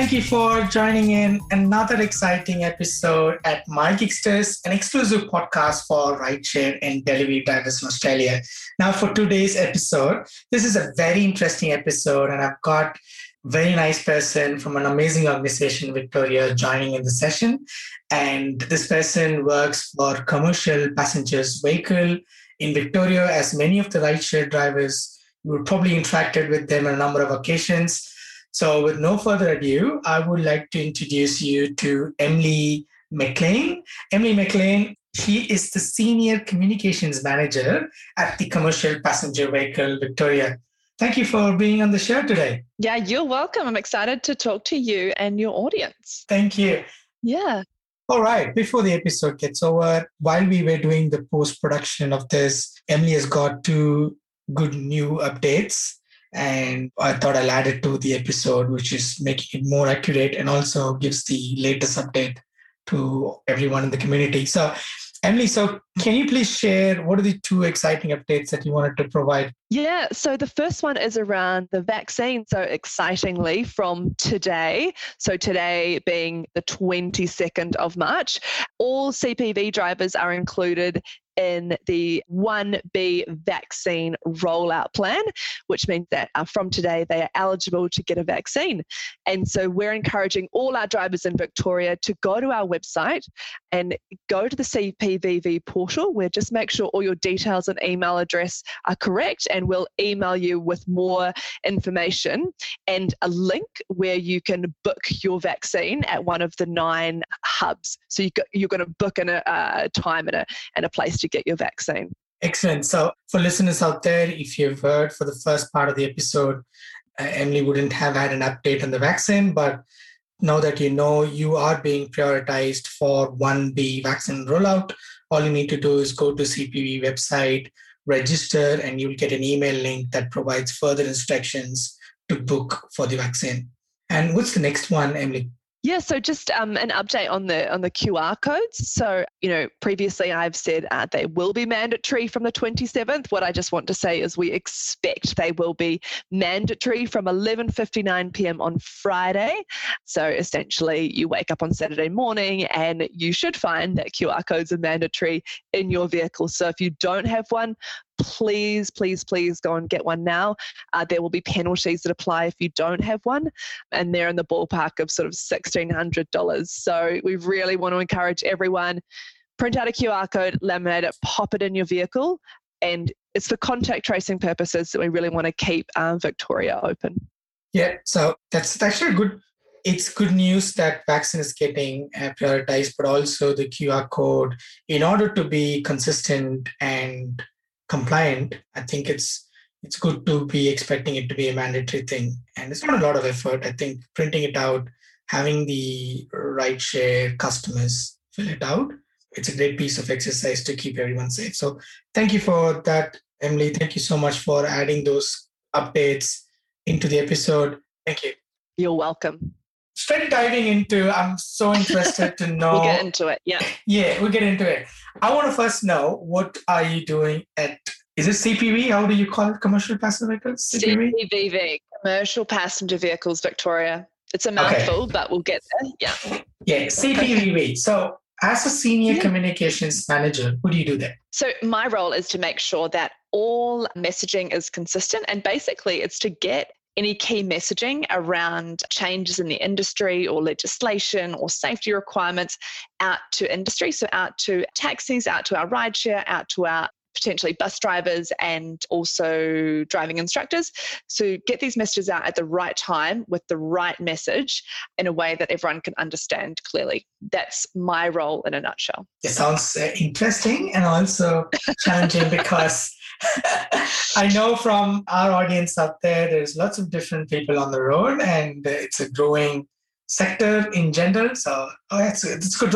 Thank you for joining in another exciting episode at My Gigsters, an exclusive podcast for rideshare and delivery drivers in Australia. Now, for today's episode, this is a very interesting episode, and I've got a very nice person from an amazing organization, Victoria, joining in the session. And this person works for commercial passengers vehicle in Victoria, as many of the rideshare drivers you probably interacted with them on a number of occasions. So, with no further ado, I would like to introduce you to Emily McLean. Emily McLean, she is the Senior Communications Manager at the Commercial Passenger Vehicle Victoria. Thank you for being on the show today. Yeah, you're welcome. I'm excited to talk to you and your audience. Thank you. Yeah. All right. Before the episode gets over, while we were doing the post production of this, Emily has got two good new updates and I thought I'll add it to the episode, which is making it more accurate and also gives the latest update to everyone in the community. So, Emily, so can you please share what are the two exciting updates that you wanted to provide? Yeah, so the first one is around the vaccine. So, excitingly, from today, so today being the 22nd of March, all CPV drivers are included in the 1B vaccine rollout plan, which means that uh, from today they are eligible to get a vaccine. And so we're encouraging all our drivers in Victoria to go to our website and go to the CPVV portal where just make sure all your details and email address are correct, and we'll email you with more information and a link where you can book your vaccine at one of the nine hubs. So you you're going to book in a, a time and a, and a place to get your vaccine. Excellent. So, for listeners out there, if you've heard for the first part of the episode, uh, Emily wouldn't have had an update on the vaccine, but now that you know you are being prioritized for 1B vaccine rollout, all you need to do is go to CPV website, register, and you'll get an email link that provides further instructions to book for the vaccine. And what's the next one, Emily? Yeah, so just um, an update on the on the QR codes. So you know, previously I've said uh, they will be mandatory from the 27th. What I just want to say is we expect they will be mandatory from 11:59 p.m. on Friday. So essentially, you wake up on Saturday morning and you should find that QR codes are mandatory in your vehicle. So if you don't have one, please, please, please go and get one now. Uh, there will be penalties that apply if you don't have one, and they're in the ballpark of sort of $1,600. So we really want to encourage everyone print out a QR code, laminate it, pop it in your vehicle, and it's for contact tracing purposes that we really want to keep um, Victoria open. Yeah, so that's actually good. It's good news that vaccine is getting uh, prioritized, but also the QR code, in order to be consistent and compliant, I think it's it's good to be expecting it to be a mandatory thing. And it's not a lot of effort. I think printing it out, having the rideshare customers fill it out, it's a great piece of exercise to keep everyone safe. So thank you for that, Emily. Thank you so much for adding those updates into the episode. Thank you. You're welcome. Straight diving into, I'm so interested to know. we'll get into it. Yeah. Yeah, we'll get into it. I want to first know what are you doing at is it CPV? How do you call it? Commercial passenger vehicles? CPV? CPVV, Commercial Passenger Vehicles Victoria. It's a mouthful, okay. but we'll get there. Yeah. Yeah, CPVV. So as a senior yeah. communications manager, what do you do there? So, my role is to make sure that all messaging is consistent. And basically, it's to get any key messaging around changes in the industry or legislation or safety requirements out to industry. So, out to taxis, out to our rideshare, out to our potentially bus drivers and also driving instructors. So get these messages out at the right time with the right message in a way that everyone can understand clearly. That's my role in a nutshell. It sounds uh, interesting and also challenging because I know from our audience out there, there's lots of different people on the road and it's a growing sector in general. So oh, it's, it's good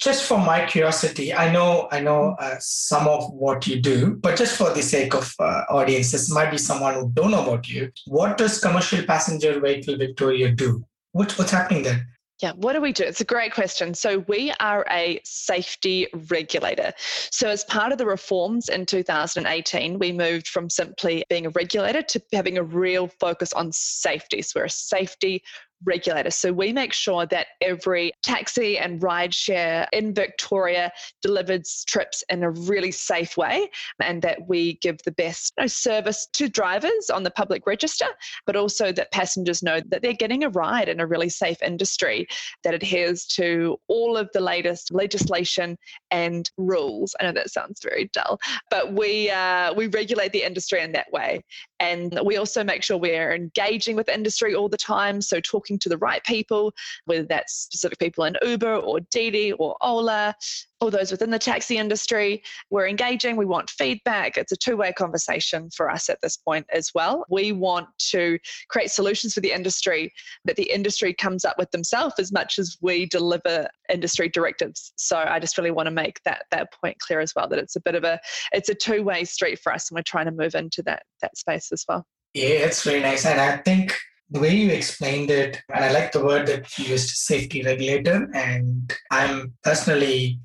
just for my curiosity, I know I know uh, some of what you do, but just for the sake of uh, audience, this might be someone who don't know about you. What does commercial passenger vehicle Victoria do? What, what's happening there? Yeah, what do we do? It's a great question. So, we are a safety regulator. So, as part of the reforms in 2018, we moved from simply being a regulator to having a real focus on safety. So, we're a safety regulator. So we make sure that every taxi and rideshare in Victoria delivers trips in a really safe way and that we give the best you know, service to drivers on the public register, but also that passengers know that they're getting a ride in a really safe industry that adheres to all of the latest legislation and rules. I know that sounds very dull, but we uh, we regulate the industry in that way. And we also make sure we're engaging with industry all the time. So talking to the right people, whether that's specific people in Uber or Didi or Ola, or those within the taxi industry. We're engaging, we want feedback. It's a two way conversation for us at this point as well. We want to create solutions for the industry that the industry comes up with themselves as much as we deliver industry directives. So I just really want to make that that point clear as well that it's a bit of a it's a two way street for us and we're trying to move into that that space as well. Yeah, it's really nice. And I think the way you explained it, and I like the word that you used, safety regulator. And I'm personally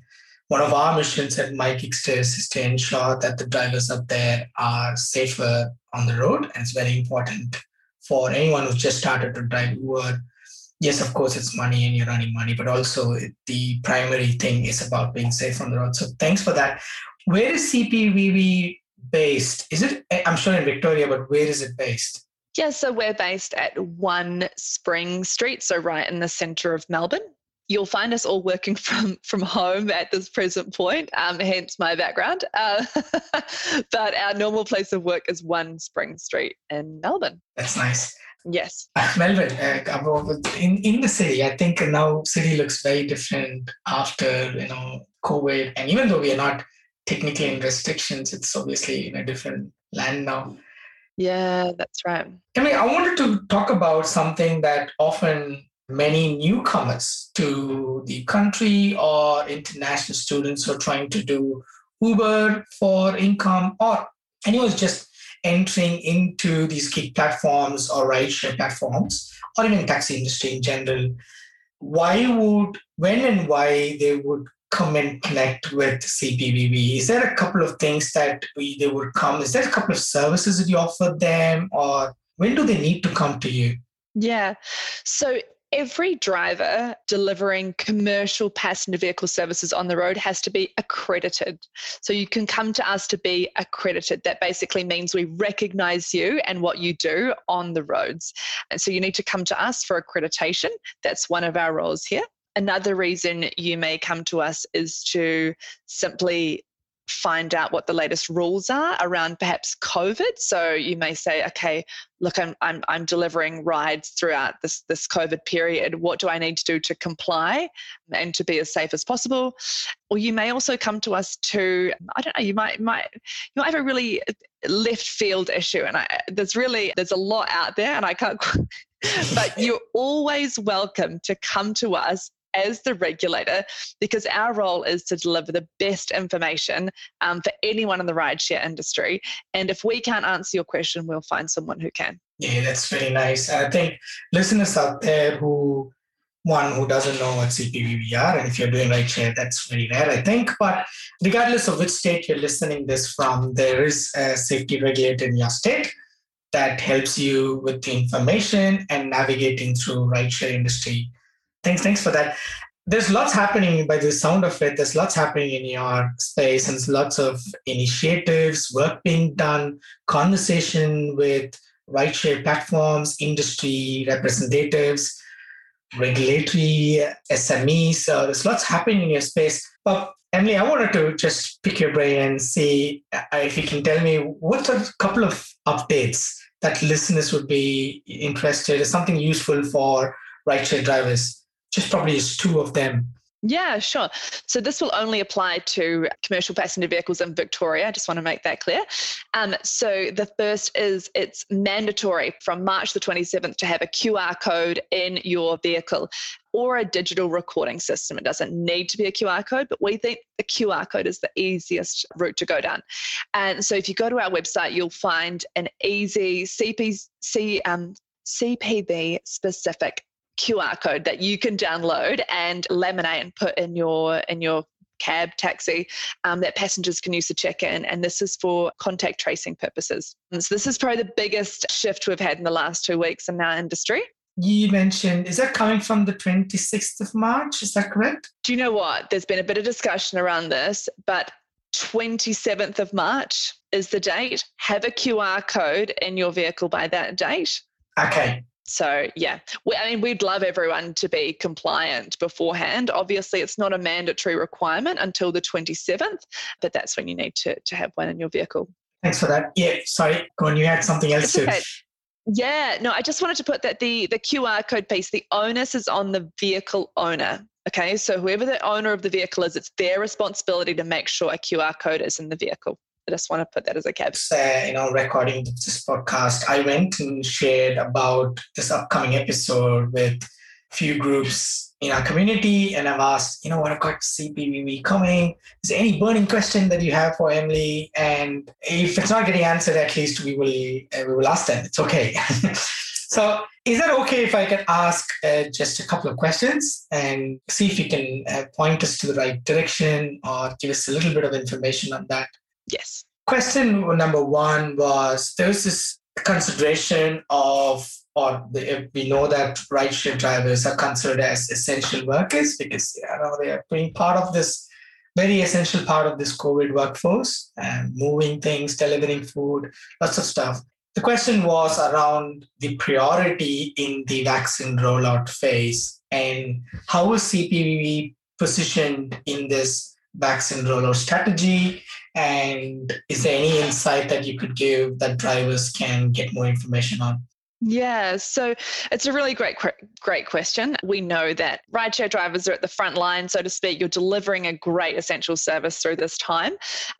one of our missions at MyGigsters is to ensure that the drivers up there are safer on the road. And it's very important for anyone who's just started to drive Uber. Yes, of course, it's money and you're earning money, but also the primary thing is about being safe on the road. So thanks for that. Where is CPVV based? Is it, I'm sure in Victoria, but where is it based? Yeah, so we're based at 1 Spring Street, so right in the centre of Melbourne. You'll find us all working from from home at this present point um, hence my background uh, but our normal place of work is one spring street in melbourne. That's nice. Yes. Melbourne uh, in, in the city i think now city looks very different after you know covid. And even though we are not technically in restrictions it's obviously in a different land now yeah that's right i mean i wanted to talk about something that often many newcomers to the country or international students who are trying to do Uber for income or anyone just entering into these gig platforms or rideshare platforms or even taxi industry in general. Why would, when and why they would come and connect with CPVV? Is there a couple of things that we, they would come? Is there a couple of services that you offer them or when do they need to come to you? Yeah. So every driver delivering commercial passenger vehicle services on the road has to be accredited. So you can come to us to be accredited. That basically means we recognize you and what you do on the roads. And so you need to come to us for accreditation. That's one of our roles here. Another reason you may come to us is to simply find out what the latest rules are around perhaps COVID. So you may say, okay, look, I'm, I'm, I'm delivering rides throughout this, this COVID period. What do I need to do to comply and to be as safe as possible? Or you may also come to us to, I don't know, you might, might, you might have a really left field issue. And I, there's really, there's a lot out there and I can't, but you're always welcome to come to us as the regulator because our role is to deliver the best information um, for anyone in the rideshare industry. And if we can't answer your question, we'll find someone who can. Yeah, that's very nice. And I think listeners out there who one who doesn't know what CPVV are, and if you're doing rideshare, that's very rare, I think. But regardless of which state you're listening this from, there is a safety regulator in your state that helps you with the information and navigating through rideshare industry Thanks, thanks for that. There's lots happening by the sound of it. There's lots happening in your space, and lots of initiatives, work being done, conversation with rideshare platforms, industry representatives, regulatory SMEs. So there's lots happening in your space. But Emily, I wanted to just pick your brain and see uh, if you can tell me what are a couple of updates that listeners would be interested in, something useful for rideshare drivers just probably just two of them. Yeah, sure. So this will only apply to commercial passenger vehicles in Victoria. I just want to make that clear. Um, so the first is it's mandatory from March the 27th to have a QR code in your vehicle or a digital recording system. It doesn't need to be a QR code, but we think the QR code is the easiest route to go down. And so if you go to our website, you'll find an easy CPC, um, specific QR code that you can download and laminate and put in your in your cab, taxi um, that passengers can use to check in. And this is for contact tracing purposes. And so this is probably the biggest shift we've had in the last two weeks in our industry. You mentioned, is that coming from the 26th of March? Is that correct? Do you know what? There's been a bit of discussion around this, but 27th of March is the date. Have a QR code in your vehicle by that date. Okay so yeah. We, i mean we'd love everyone to be compliant beforehand. Obviously it's not a mandatory requirement until the 27th but that's when you need to, to have one in your vehicle. Thanks for that. Yeah sorry. Go on you had something else too. okay. yeah no i just wanted to put that the the qr code piece the onus is on the vehicle owner okay? So whoever the owner of the vehicle is it's their responsibility to make sure a qr code is in the vehicle I just want to put that as a cap. Uh, you know, recording this podcast, I went and shared about this upcoming episode with few groups in our community, and I've asked, you know, what I've got CPVV coming. Is there any burning question that you have for Emily? And if it's not getting answered, at least we will uh, we will ask them. It's okay. so, is that okay if I can ask uh, just a couple of questions and see if you can uh, point us to the right direction or give us a little bit of information on that? Yes. Question number one was there was this consideration of or the, we know that rideshare drivers are considered as essential workers because you know, they are being part of this very essential part of this COVID workforce and moving things, delivering food, lots of stuff. The question was around the priority in the vaccine rollout phase and how is CPVV positioned in this vaccine rollout strategy and is there any insight that you could give that drivers can get more information on yeah, so it's a really great, great question. We know that rideshare drivers are at the front line, so to speak. You're delivering a great essential service through this time.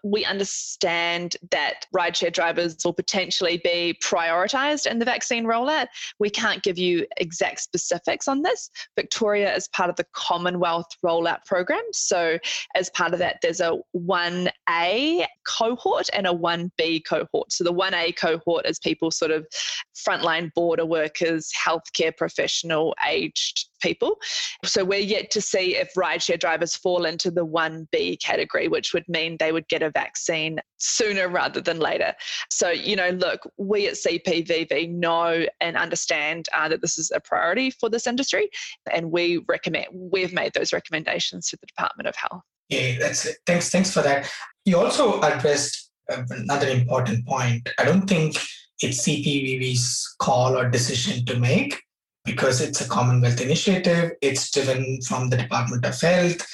We understand that rideshare drivers will potentially be prioritised in the vaccine rollout. We can't give you exact specifics on this. Victoria is part of the Commonwealth rollout program. So, as part of that, there's a 1A cohort and a 1B cohort. So, the 1A cohort is people sort of frontline border workers, healthcare professional, aged people. So we're yet to see if rideshare drivers fall into the 1B category, which would mean they would get a vaccine sooner rather than later. So, you know, look, we at CPVV know and understand uh, that this is a priority for this industry, and we recommend, we've made those recommendations to the Department of Health. Yeah, that's it. Thanks, thanks for that. You also addressed uh, another important point. I don't think it's CPVV's call or decision to make because it's a Commonwealth initiative. It's driven from the Department of Health,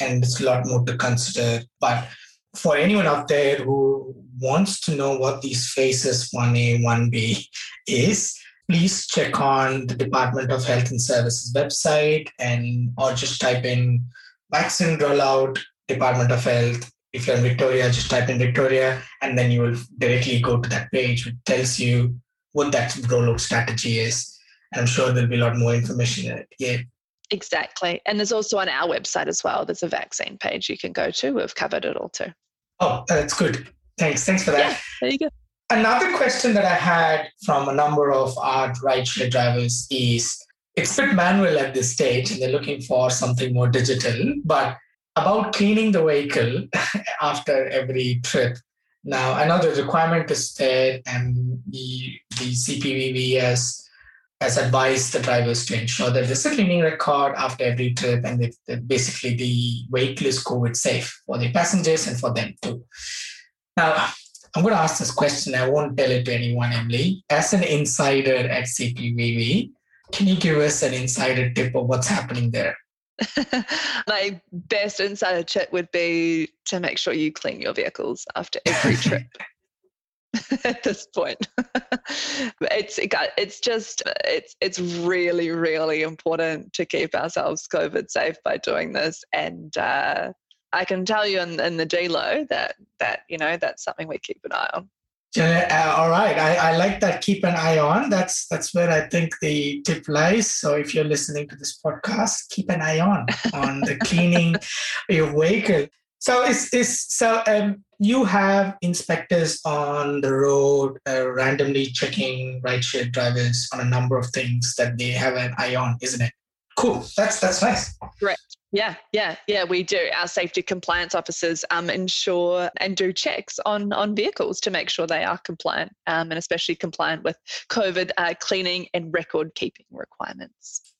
and it's a lot more to consider. But for anyone out there who wants to know what these phases 1A, 1B is, please check on the Department of Health and Services website and or just type in vaccine rollout, Department of Health, if you're in Victoria, just type in Victoria, and then you will directly go to that page, which tells you what that rollout strategy is. And I'm sure there'll be a lot more information in it. Yeah. Exactly. And there's also on our website as well, there's a vaccine page you can go to. We've covered it all too. Oh, uh, that's good. Thanks. Thanks for that. Yeah, there you go. Another question that I had from a number of our rideshare drivers is it's a bit manual at this stage and they're looking for something more digital, but about cleaning the vehicle after every trip. Now, another requirement is there, and the, the CPVV has, has advised the drivers to ensure that there's a cleaning record after every trip, and that, that basically the vehicle is COVID safe for the passengers and for them too. Now, I'm going to ask this question. I won't tell it to anyone, Emily. As an insider at CPVV, can you give us an insider tip of what's happening there? My best insider tip would be to make sure you clean your vehicles after every trip. at this point it's it's just it's it's really really important to keep ourselves covid safe by doing this and uh, i can tell you in, in the glo that that you know that's something we keep an eye on uh, all right, I, I like that. Keep an eye on. That's that's where I think the tip lies. So if you're listening to this podcast, keep an eye on on the cleaning your vehicle. So is is so um, you have inspectors on the road uh, randomly checking rideshare drivers on a number of things that they have an eye on, isn't it? Cool. That's that's nice. Correct. Yeah, yeah, yeah, we do. Our safety compliance officers um, ensure and do checks on on vehicles to make sure they are compliant, um, and especially compliant with COVID uh, cleaning and record keeping requirements.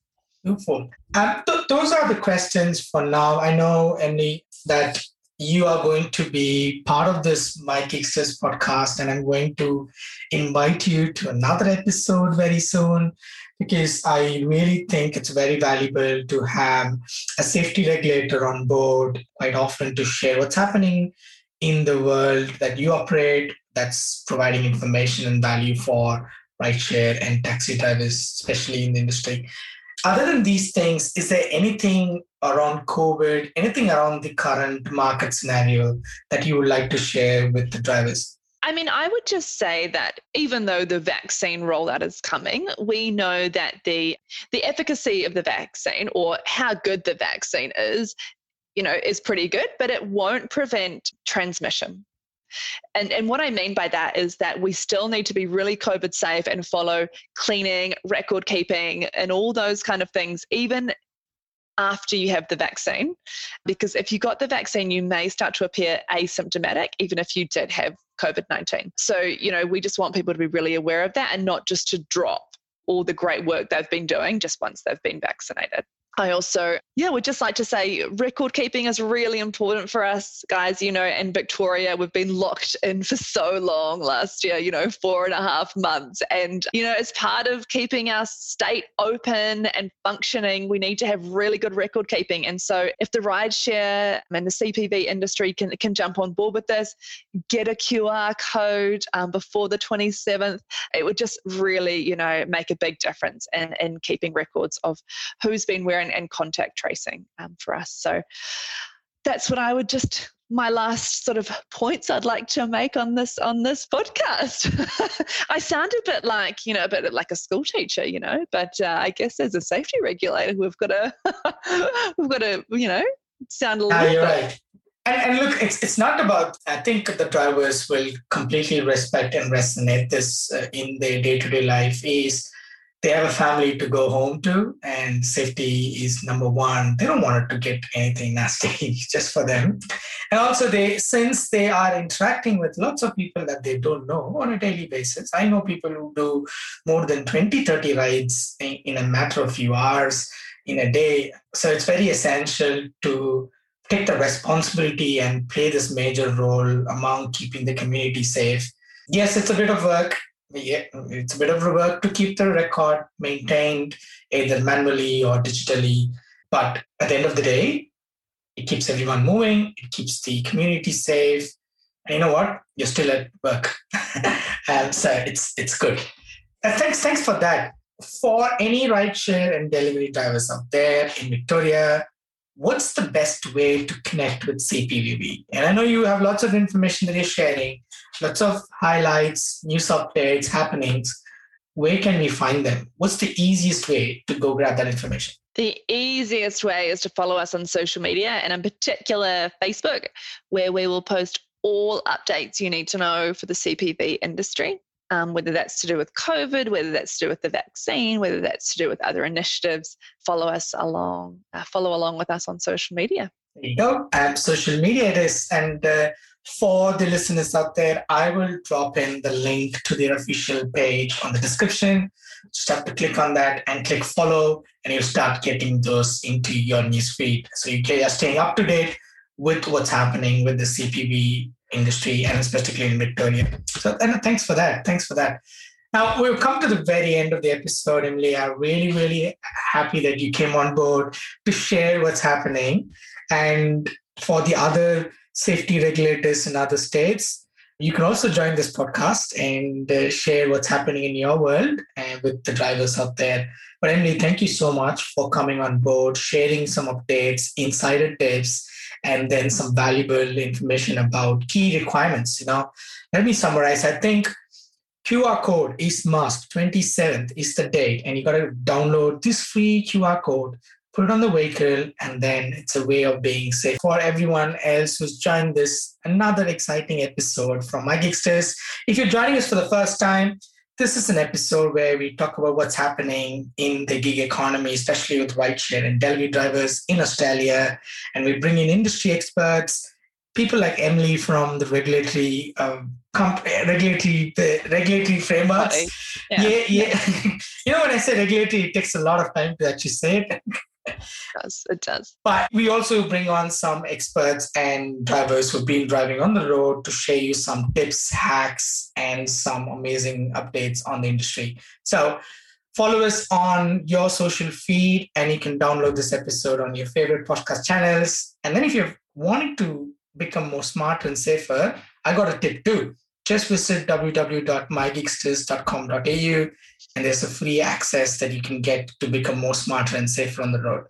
Beautiful. Um, th- those are the questions for now. I know, Emily, that you are going to be part of this My Gigsters podcast, and I'm going to invite you to another episode very soon because I really think it's very valuable to have a safety regulator on board quite often to share what's happening in the world that you operate that's providing information and value for rideshare and taxi drivers, especially in the industry. Other than these things, is there anything around COVID, anything around the current market scenario that you would like to share with the drivers? I mean, I would just say that even though the vaccine rollout is coming, we know that the the efficacy of the vaccine or how good the vaccine is, you know, is pretty good, but it won't prevent transmission. And, and what I mean by that is that we still need to be really COVID safe and follow cleaning, record keeping, and all those kind of things, even after you have the vaccine. Because if you got the vaccine, you may start to appear asymptomatic, even if you did have COVID 19. So, you know, we just want people to be really aware of that and not just to drop all the great work they've been doing just once they've been vaccinated. I also, yeah, would just like to say record keeping is really important for us, guys. You know, in Victoria, we've been locked in for so long last year, you know, four and a half months. And, you know, as part of keeping our state open and functioning, we need to have really good record keeping. And so if the rideshare and the CPV industry can, can jump on board with this, get a QR code um, before the 27th, it would just really, you know, make a big difference in, in keeping records of who's been wearing and contact tracing um, for us. So that's what I would just my last sort of points I'd like to make on this on this podcast. I sound a bit like you know a bit like a school teacher, you know, but uh, I guess as a safety regulator, we've got to we've got to you know sound a little. You're bit. right. And, and, look, it's it's not about. I think the drivers will completely respect and resonate this uh, in their day to day life. Is they have a family to go home to and safety is number one. They don't want it to get anything nasty just for them. And also they since they are interacting with lots of people that they don't know on a daily basis i know people who do more than 20 30 rides in, in a matter of few hours in a day. So it's very essential to take the responsibility and play this major role among keeping the community safe. Yes it's a bit of work yeah, it's a bit of work to keep the record maintained either manually or digitally. But at the end of the day, it keeps everyone moving, it keeps the community safe. And you know what? You're still at work. and um, so it's it's good. And thanks, thanks for that. For any rideshare and delivery drivers out there in Victoria, what's the best way to connect with CPVV? And I know you have lots of information that you're sharing, lots of highlights, news updates, happenings. Where can we find them? What's the easiest way to go grab that information? The easiest way is to follow us on social media and in particular Facebook, where we will post all updates you need to know for the CPV industry. Um, whether that's to do with COVID, whether that's to do with the vaccine, whether that's to do with other initiatives, follow us along, uh, follow along with us on social media. There you go. And social media it is. And uh, for the listeners out there, I will drop in the link to their official page on the description. Just have to click on that and click follow, and you'll start getting those into your newsfeed. So you are staying up to date with what's happening with the CPV industry and especially in Victoria. So thanks for that. Thanks for that. Now we've come to the very end of the episode, Emily. I'm really, really happy that you came on board to share what's happening. And for the other safety regulators in other states. You can also join this podcast and uh, share what's happening in your world and with the drivers out there. But Emily, thank you so much for coming on board, sharing some updates, insider tips, and then some valuable information about key requirements. You know, let me summarize. I think QR code is must. 27th is the date, and you got to download this free QR code put it on the vehicle, and then it's a way of being safe. For everyone else who's joined this, another exciting episode from My Gigsters. If you're joining us for the first time, this is an episode where we talk about what's happening in the gig economy, especially with rideshare and delivery drivers in Australia. And we bring in industry experts, people like Emily from the regulatory um, comp- regulatory the regulatory frameworks. Yeah, yeah. yeah. you know, when I say regulatory, it takes a lot of time to actually say it. It does. It does. But we also bring on some experts and drivers who've been driving on the road to share you some tips, hacks, and some amazing updates on the industry. So follow us on your social feed and you can download this episode on your favorite podcast channels. And then if you're wanting to become more smart and safer, I got a tip too. Just visit www.mygigsters.com.au and there's a free access that you can get to become more smarter and safer on the road.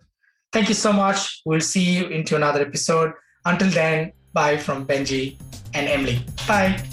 Thank you so much. We'll see you into another episode. Until then, bye from Benji and Emily. Bye.